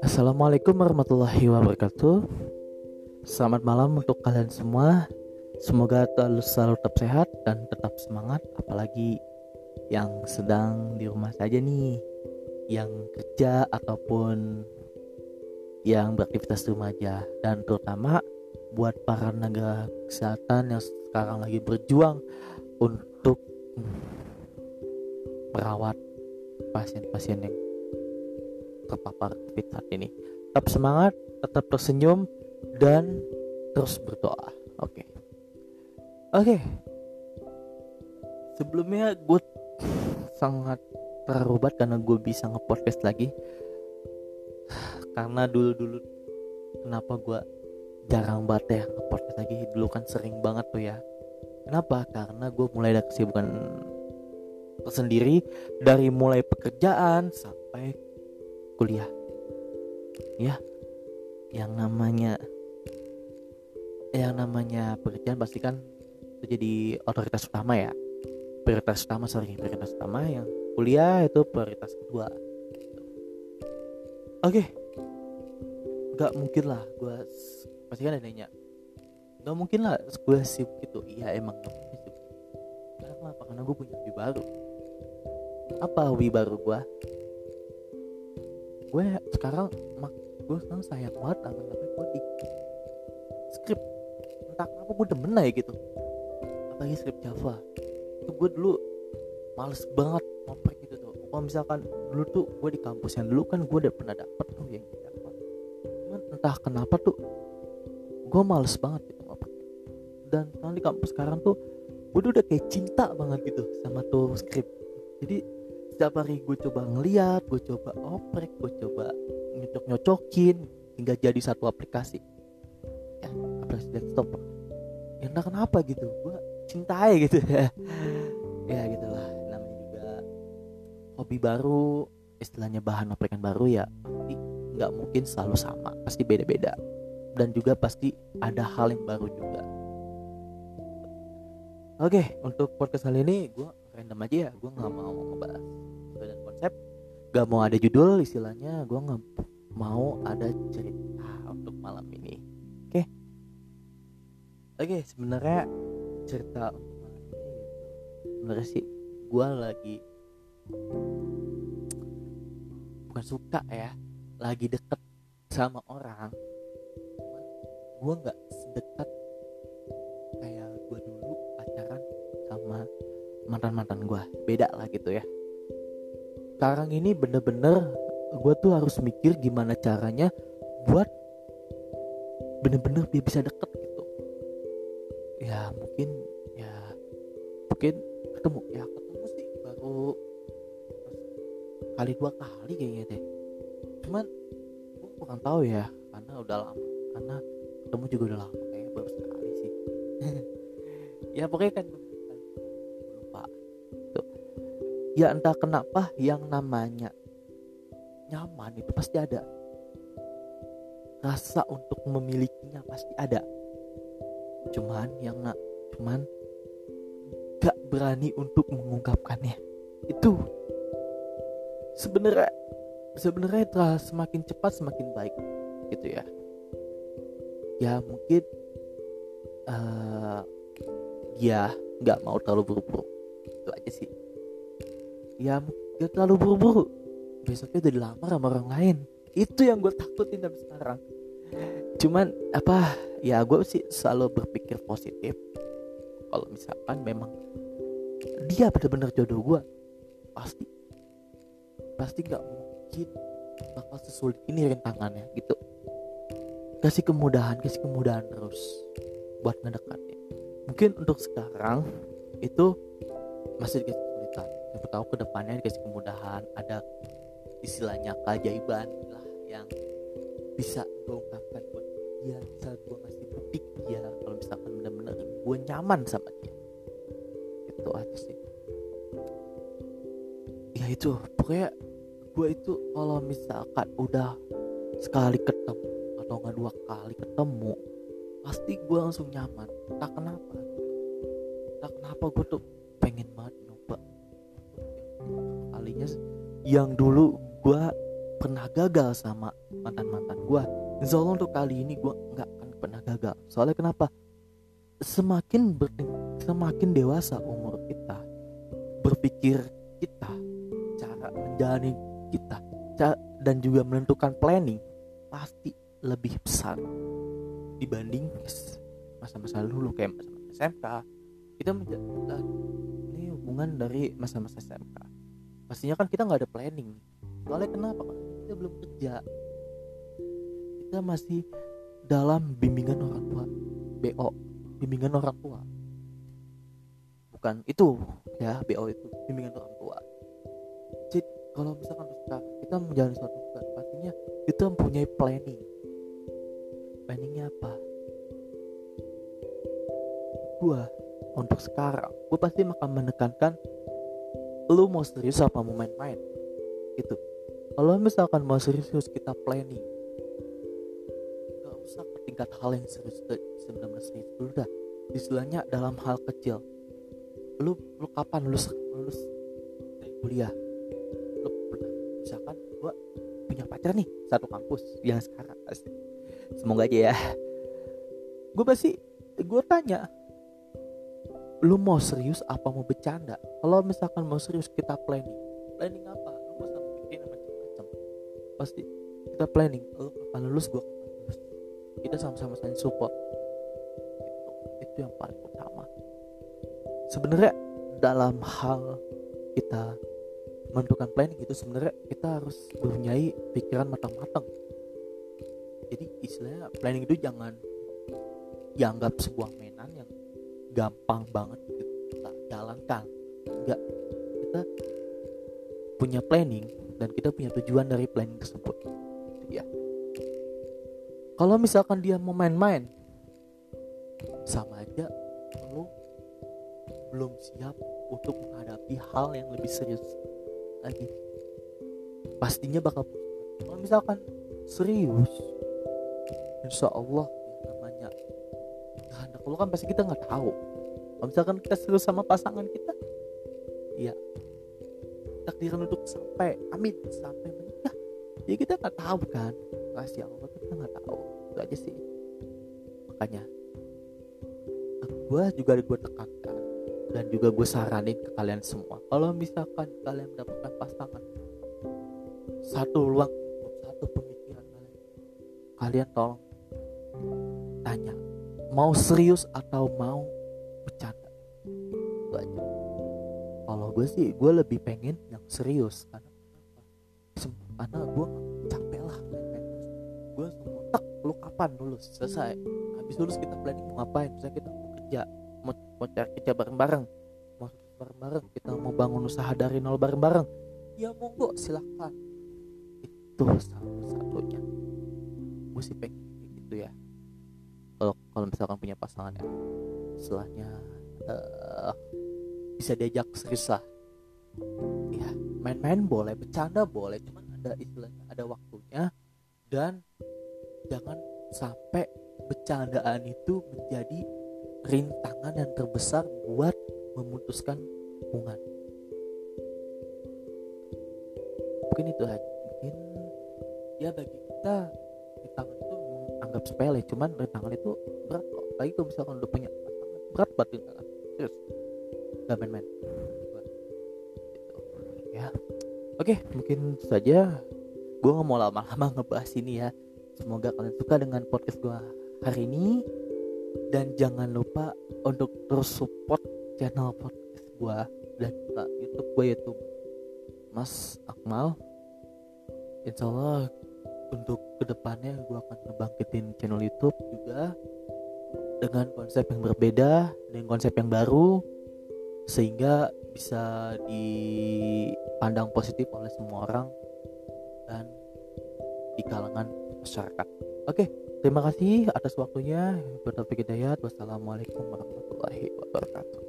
Assalamualaikum warahmatullahi wabarakatuh. Selamat malam untuk kalian semua. Semoga selalu, tetap sehat dan tetap semangat Apalagi yang sedang di rumah saja nih Yang kerja ataupun yang beraktivitas di rumah aja. Dan terutama buat para tenaga kesehatan yang sekarang lagi berjuang Untuk merawat pasien-pasien yang terpapar COVID saat ini. Tetap semangat, tetap tersenyum, dan terus berdoa. Oke. Okay. Oke. Okay. Sebelumnya gue sangat terubat karena gue bisa nge-podcast lagi. Karena dulu-dulu kenapa gue jarang banget ya nge-podcast lagi. Dulu kan sering banget tuh ya. Kenapa? Karena gue mulai ada kesibukan tersendiri dari mulai pekerjaan sampai kuliah. Ya yang namanya yang namanya pekerjaan pasti kan itu jadi otoritas utama ya. Prioritas utama sorry prioritas utama yang kuliah itu prioritas kedua. Oke. Okay. nggak mungkin lah gue pasti kan ada nanya. Nggak mungkin lah gue sibuk gitu iya emang gak mungkin sibuk kenapa karena gue punya hobi baru apa hobi baru gue gue sekarang mak gue sekarang sayang banget sama namanya coding. Script. Entah kenapa gue demen aja gitu. Apalagi script Java. Itu gue dulu males banget ngoprek gitu tuh. Kalau misalkan dulu tuh gue di kampus yang dulu kan gue udah pernah dapet tuh yang Java. Cuman entah kenapa tuh gue males banget gitu ngoprek. Dan sekarang di kampus sekarang tuh gue udah kayak cinta banget gitu sama tuh script. Jadi setiap hari gue coba ngeliat gue coba oprek gue coba nyocok nyocokin hingga jadi satu aplikasi. Ya aplikasi desktop. Ya entah kenapa gitu gue cintai gitu. Ya ya gitulah. Namanya juga hobi baru istilahnya bahan aplikasi baru ya pasti nggak mungkin selalu sama pasti beda-beda. Dan juga pasti ada hal yang baru juga. Oke untuk podcast kali ini gue random aja ya gue nggak mau ngebahas dan konsep. Gak mau ada judul istilahnya gue nggak mau ada cerita untuk malam ini. Oke? Okay? oke okay, sebenarnya cerita untuk malam ini sebenarnya sih gue lagi bukan suka ya lagi deket sama orang. Gue nggak sedekat mantan mantan gue beda lah gitu ya. Sekarang ini bener-bener gue tuh harus mikir gimana caranya buat bener-bener dia bisa deket gitu. Ya mungkin ya mungkin ketemu ya ketemu sih baru kali dua kali kayaknya deh. Cuman gue bukan tahu ya karena udah lama karena ketemu juga udah lama kayaknya baru sekali sih. Ya pokoknya kan ya entah kenapa yang namanya nyaman itu pasti ada. Rasa untuk memilikinya pasti ada. Cuman yang nggak cuman gak berani untuk mengungkapkannya. Itu sebenarnya sebenarnya telah semakin cepat semakin baik gitu ya. Ya mungkin uh, dia nggak mau terlalu buru-buru. Itu aja sih ya gak terlalu buru-buru. Besoknya udah dilamar sama orang lain. Itu yang gue takutin sampai sekarang. Cuman apa ya gue sih selalu berpikir positif. Kalau misalkan memang dia benar-benar jodoh gue pasti pasti nggak mungkin bakal sesulit ini rintangannya gitu. Kasih kemudahan kasih kemudahan terus buat ngedekatin mungkin untuk sekarang itu masih siapa tahu ke depannya dikasih kemudahan ada istilahnya keajaiban lah yang bisa gue ungkapkan buat dia bisa gue ngasih bukti dia kalau misalkan benar-benar gue nyaman sama dia. Itu aja sih. Ya itu pokoknya gue itu kalau misalkan udah sekali ketemu atau nggak dua kali ketemu pasti gue langsung nyaman. Tak kenapa. Tak kenapa gue tuh pengen banget yang dulu gue pernah gagal sama mantan mantan gue insya Allah untuk kali ini gue nggak akan pernah gagal. Soalnya kenapa? Semakin ber, semakin dewasa umur kita berpikir kita cara menjalani kita dan juga menentukan planning pasti lebih besar dibanding masa-masa dulu kayak masa-masa SMK kita menjalankan ini hubungan dari masa-masa SMK pastinya kan kita nggak ada planning. Soalnya kenapa kita belum kerja. Kita masih dalam bimbingan orang tua. BO bimbingan orang tua. Bukan itu ya BO itu bimbingan orang tua. Jadi kalau misalkan sekarang kita menjalani suatu hubungan pastinya kita mempunyai planning. Planningnya apa? Gua untuk sekarang gue pasti akan menekankan lu mau serius apa mau main-main? Gitu. Kalau misalkan mau serius kita planning. Nggak usah ke tingkat hal yang serius sebenarnya serius dulu dah. Istilahnya dalam hal kecil. Lu lu kapan lulus lulus dari kuliah? Lu pernah misalkan gua punya pacar nih satu kampus yang sekarang semoga aja ya. Gue pasti gue tanya lu mau serius apa mau bercanda? Kalau misalkan mau serius kita planning. Planning apa? Lu gak usah bikin macam-macam. Pasti kita planning. Lu kapan lulus gua kapan lulus. Kita sama-sama saling support. Itu itu yang paling utama. Sebenarnya dalam hal kita menentukan planning itu sebenarnya kita harus mempunyai pikiran matang-matang. Jadi istilahnya planning itu jangan dianggap sebuah mainan yang gampang banget kita jalankan. Enggak kita punya planning dan kita punya tujuan dari planning tersebut. Ya kalau misalkan dia mau main-main sama aja lo belum siap untuk menghadapi hal yang lebih serius lagi. Pastinya bakal kalau misalkan serius insya Allah lu kan pasti kita nggak tahu. Kalau misalkan kita serius sama pasangan kita ya takdiran untuk sampai amin sampai menikah. Ya kita nggak tahu kan. Kasih Allah kita nggak tahu. Itu aja sih. Makanya gue juga gue tekankan dan juga gue saranin ke kalian semua. Kalau misalkan kalian mendapatkan pasangan satu ruang satu pemikiran kalian tolong tanya mau serius atau mau bercanda? Itu aja kalau gue sih gue lebih pengen yang serius. Karena karena gue capek lah gue semua tak lu kapan lulus? Selesai. Habis lulus kita planning mau ngapain? Misalnya kita mau kerja mau, mau cari kerja bareng-bareng. Mau bareng-bareng kita mau bangun usaha dari nol bareng-bareng. Ya monggo silahkan itu satu-satunya gue sih pengen gitu ya kalau misalkan punya pasangan yang setelahnya uh, bisa diajak serius lah. Ya main-main boleh bercanda boleh cuman ada istilahnya ada waktunya. Dan jangan sampai bercandaan itu menjadi rintangan yang terbesar buat memutuskan hubungan. Mungkin itu aja. Mungkin ya bagi kita rintangan itu anggap sepele cuman rintangan itu berat loh lagi kalau misalkan udah punya berat banget rintangan serius. Gak main-main. Gitu. ya. Oke mungkin saja. Gue nggak mau lama-lama ngebahas ini ya. Semoga kalian suka dengan podcast gue hari ini. Dan jangan lupa untuk terus support channel podcast gue dan YouTube gue yaitu Mas Akmal. Insya Allah untuk ke depannya gue akan ngebangkitin channel YouTube juga dengan konsep yang berbeda dengan konsep yang baru sehingga bisa dipandang positif oleh semua orang dan di kalangan masyarakat. Oke, terima kasih atas waktunya. Bertaufiq hidayat. Wassalamualaikum warahmatullahi wabarakatuh.